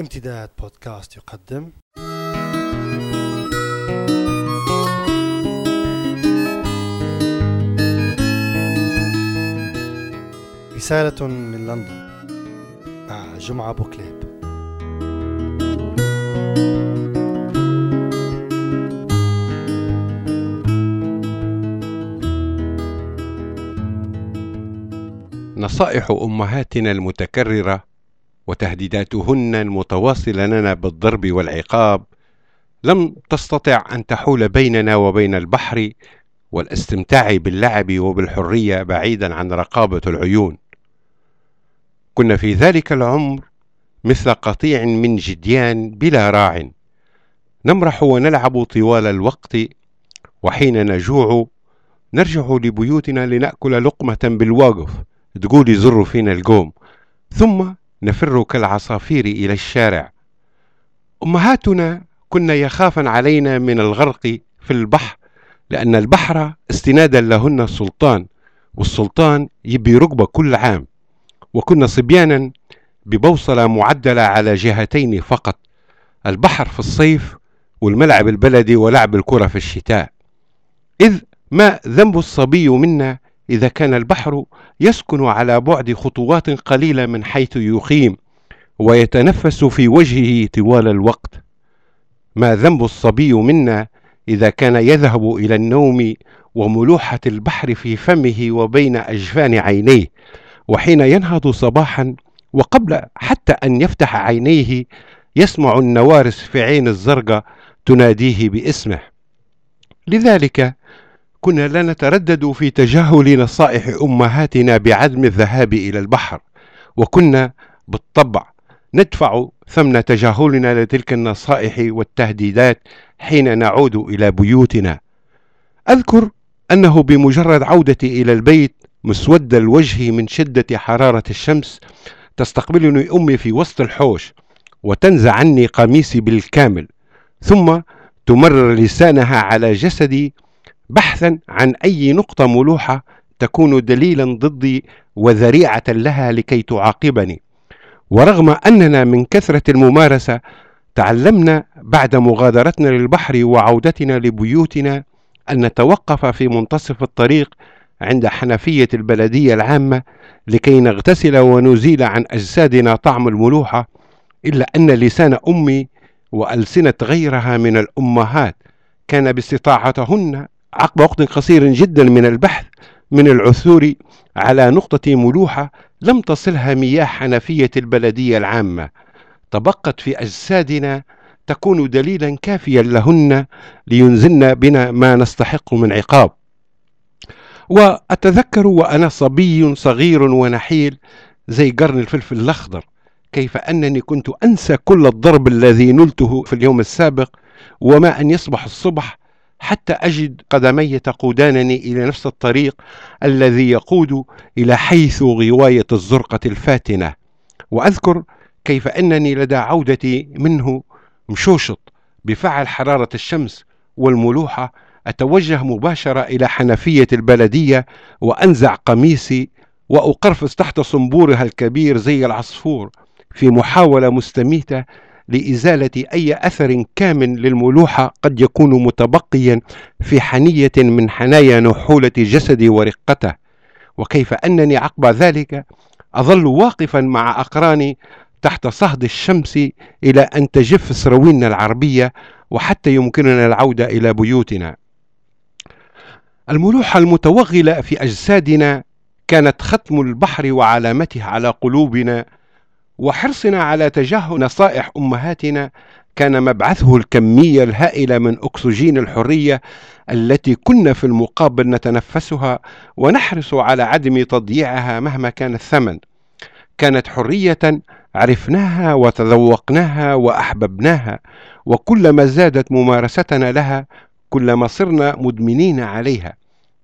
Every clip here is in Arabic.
امتداد بودكاست يقدم. رسالة من لندن مع جمعة بوكليب. نصائح أمهاتنا المتكررة وتهديداتهن المتواصله لنا بالضرب والعقاب. لم تستطع أن تحول بيننا وبين البحر والاستمتاع باللعب وبالحرية بعيدا عن رقابة العيون. كنا في ذلك العمر مثل قطيع من جديان بلا راع. نمرح ونلعب طوال الوقت وحين نجوع نرجع لبيوتنا لنأكل لقمة بالواقف. تقول يزر فينا القوم. ثم نفر كالعصافير إلى الشارع. أمهاتنا كن يخافن علينا من الغرق في البحر لأن البحر استنادا لهن السلطان والسلطان يبي ركبة كل عام. وكنا صبيانا ببوصلة معدلة على جهتين فقط البحر في الصيف والملعب البلدي ولعب الكرة في الشتاء. إذ ما ذنب الصبي منا إذا كان البحر يسكن على بعد خطوات قليلة من حيث يقيم ويتنفس في وجهه طوال الوقت. ما ذنب الصبي منا إذا كان يذهب إلى النوم وملوحة البحر في فمه وبين أجفان عينيه وحين ينهض صباحا وقبل حتى أن يفتح عينيه يسمع النوارس في عين الزرقاء تناديه باسمه. لذلك كنا لا نتردد في تجاهل نصائح أمهاتنا بعدم الذهاب إلى البحر وكنا بالطبع ندفع ثمن تجاهلنا لتلك النصائح والتهديدات حين نعود إلى بيوتنا. أذكر أنه بمجرد عودتي إلى البيت مسود الوجه من شدة حرارة الشمس تستقبلني أمي في وسط الحوش وتنزع عني قميصي بالكامل ثم تمرر لسانها على جسدي بحثا عن أي نقطة ملوحة تكون دليلا ضدي وذريعة لها لكي تعاقبني. ورغم أننا من كثرة الممارسة تعلمنا بعد مغادرتنا للبحر وعودتنا لبيوتنا أن نتوقف في منتصف الطريق عند حنفية البلدية العامة لكي نغتسل ونزيل عن أجسادنا طعم الملوحة إلا أن لسان أمي وألسنة غيرها من الأمهات كان باستطاعتهن عقب وقت قصير جدا من البحث من العثور على نقطة ملوحة لم تصلها مياه حنفية البلدية العامة. تبقت في أجسادنا تكون دليلا كافيا لهن لينزلن بنا ما نستحق من عقاب. وأتذكر وأنا صبي صغير ونحيل زي قرن الفلفل الأخضر كيف أنني كنت أنسى كل الضرب الذي نلته في اليوم السابق وما أن يصبح الصبح حتى أجد قدمي تقودانني إلى نفس الطريق الذي يقود إلى حيث غواية الزرقة الفاتنة. وأذكر كيف أنني لدى عودتي منه مشوشط بفعل حرارة الشمس والملوحة أتوجه مباشرة إلى حنفية البلدية وأنزع قميصي وأقرفز تحت صنبورها الكبير زي العصفور في محاولة مستميتة لإزالة أي أثر كامن للملوحة قد يكون متبقيا في حنية من حنايا نحولة جسدي ورقته. وكيف أنني عقب ذلك أظل واقفا مع أقراني تحت صهد الشمس إلى أن تجف سروينا العربية وحتى يمكننا العودة إلى بيوتنا. الملوحة المتوغلة في أجسادنا كانت ختم البحر وعلامته على قلوبنا وحرصنا على تجاهل نصائح أمهاتنا كان مبعثه الكمية الهائلة من أكسجين الحرية التي كنا في المقابل نتنفسها ونحرص على عدم تضييعها مهما كان الثمن. كانت حرية عرفناها وتذوقناها وأحببناها وكلما زادت ممارستنا لها كلما صرنا مدمنين عليها.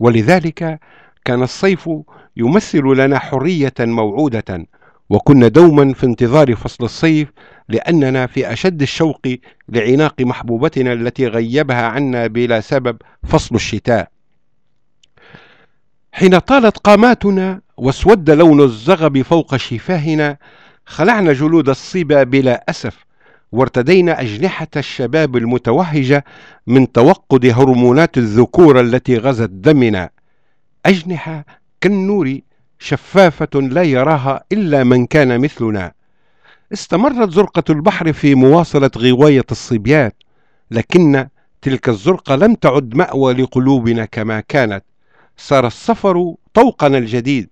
ولذلك كان الصيف يمثل لنا حرية موعودة وكنا دوما في انتظار فصل الصيف لأننا في أشد الشوق لعناق محبوبتنا التي غيبها عنا بلا سبب فصل الشتاء. حين طالت قاماتنا واسود لون الزغب فوق شفاهنا خلعنا جلود الصبا بلا أسف وارتدينا أجنحة الشباب المتوهجة من توقد هرمونات الذكورة التي غزت دمنا. أجنحة كالنور شفافة لا يراها إلا من كان مثلنا. استمرت زرقة البحر في مواصلة غواية الصبيان لكن تلك الزرقة لم تعد مأوى لقلوبنا كما كانت. صار السفر طوقنا الجديد.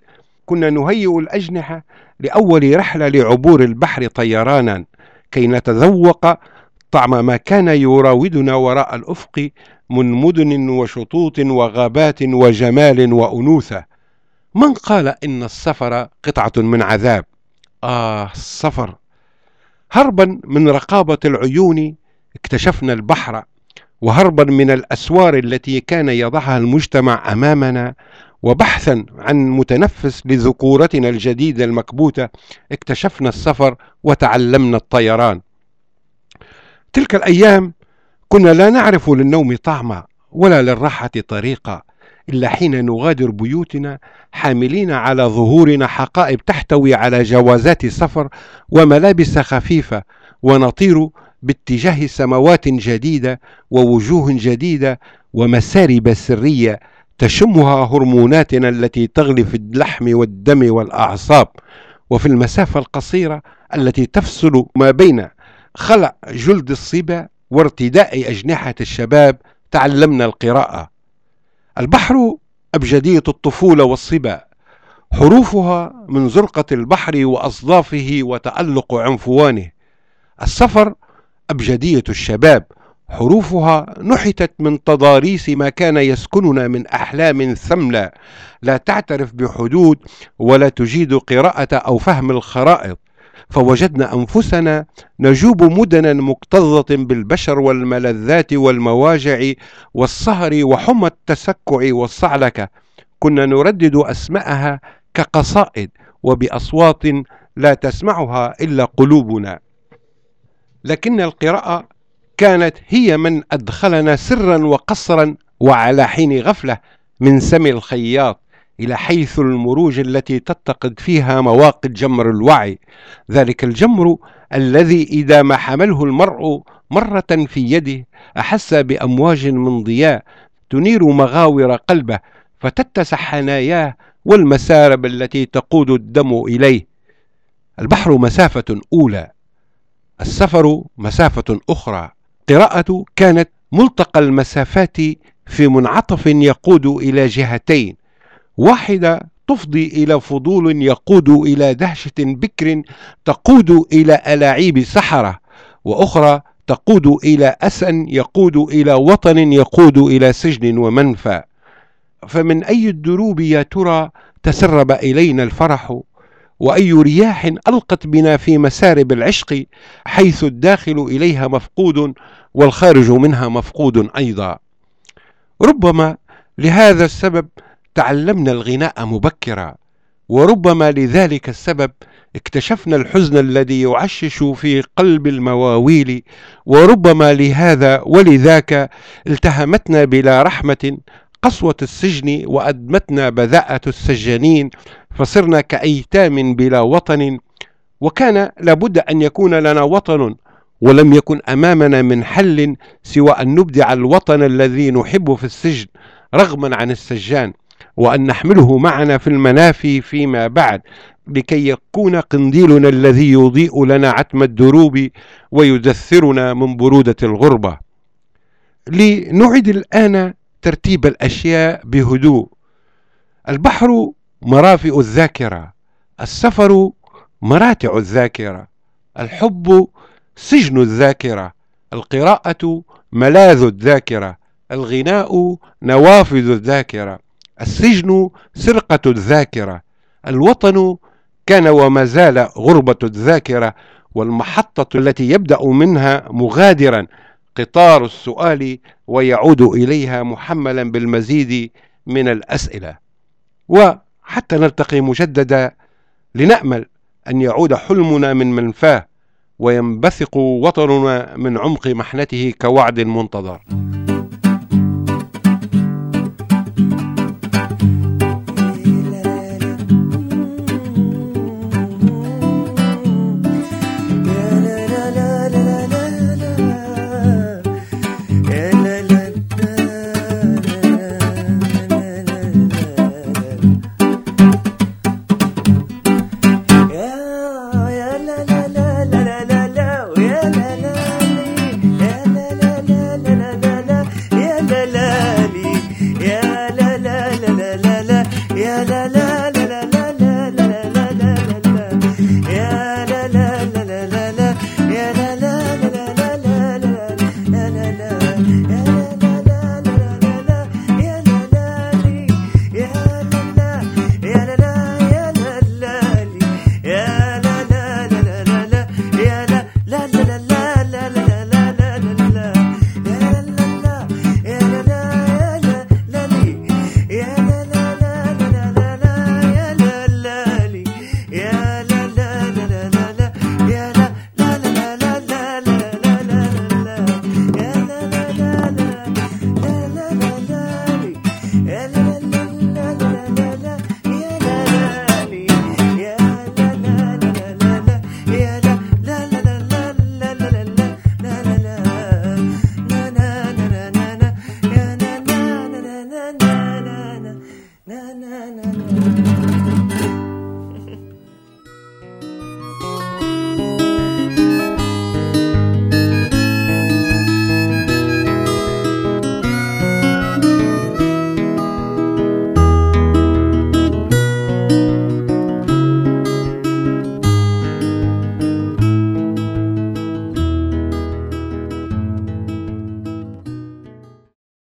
كنا نهيئ الأجنحة لأول رحلة لعبور البحر طيرانا كي نتذوق طعم ما كان يراودنا وراء الأفق من مدن وشطوط وغابات وجمال وأنوثة. من قال إن السفر قطعة من عذاب؟ آه السفر. هربا من رقابة العيون اكتشفنا البحر وهربا من الأسوار التي كان يضعها المجتمع أمامنا وبحثا عن متنفس لذكورتنا الجديدة المكبوتة اكتشفنا السفر وتعلمنا الطيران. تلك الأيام كنا لا نعرف للنوم طعما ولا للراحة طريقا. إلا حين نغادر بيوتنا حاملين على ظهورنا حقائب تحتوي على جوازات سفر وملابس خفيفة ونطير باتجاه سماوات جديدة ووجوه جديدة ومسارب سرية تشمها هرموناتنا التي تغلي في اللحم والدم والأعصاب. وفي المسافة القصيرة التي تفصل ما بين خلع جلد الصبا وارتداء أجنحة الشباب تعلمنا القراءة. البحر أبجدية الطفولة والصبا. حروفها من زرقة البحر وأصدافه وتألق عنفوانه. السفر أبجدية الشباب. حروفها نحتت من تضاريس ما كان يسكننا من أحلام ثملة لا تعترف بحدود ولا تجيد قراءة أو فهم الخرائط. فوجدنا أنفسنا نجوب مدنا مكتظة بالبشر والملذات والمواجع والسهر وحمى التسكع والصعلكة. كنا نردد أسماءها كقصائد وبأصوات لا تسمعها إلا قلوبنا. لكن القراءة كانت هي من أدخلنا سرا وقصرا وعلى حين غفلة من سم الخياط. إلى حيث المروج التي تتقد فيها مواقد جمر الوعي. ذلك الجمر الذي إذا ما حمله المرء مرة في يده أحس بأمواج من ضياء تنير مغاور قلبه فتتسع حناياه والمسارب التي تقود الدم إليه. البحر مسافة أولى السفر مسافة أخرى. قراءة كانت ملتقى المسافات في منعطف يقود إلى جهتين واحدة تفضي إلى فضول يقود إلى دهشة بكر تقود إلى ألاعيب سحرة وأخرى تقود إلى أسى يقود إلى وطن يقود إلى سجن ومنفى. فمن أي الدروب يا ترى تسرب إلينا الفرح؟ وأي رياح ألقت بنا في مسارب العشق حيث الداخل إليها مفقود والخارج منها مفقود أيضا. ربما لهذا السبب تعلمنا الغناء مبكرا وربما لذلك السبب اكتشفنا الحزن الذي يعشش في قلب المواويل وربما لهذا ولذاك التهمتنا بلا رحمة قسوة السجن وأدمتنا بذاءة السجانين فصرنا كأيتام بلا وطن وكان لابد أن يكون لنا وطن ولم يكن أمامنا من حل سوى أن نبدع الوطن الذي نحب في السجن رغما عن السجان. وأن نحمله معنا في المنافي فيما بعد لكي يكون قنديلنا الذي يضيء لنا عتم الدروب ويدثرنا من برودة الغربة. لنعد الآن ترتيب الأشياء بهدوء. البحر مرافئ الذاكرة السفر مراتع الذاكرة الحب سجن الذاكرة القراءة ملاذ الذاكرة الغناء نوافذ الذاكرة. السجن سرقة الذاكرة. الوطن كان وما زال غربة الذاكرة والمحطة التي يبدأ منها مغادرا. قطار السؤال ويعود إليها محملا بالمزيد من الأسئلة. وحتى نلتقي مجددا لنأمل أن يعود حلمنا من منفاه وينبثق وطننا من عمق محنته كوعد منتظر.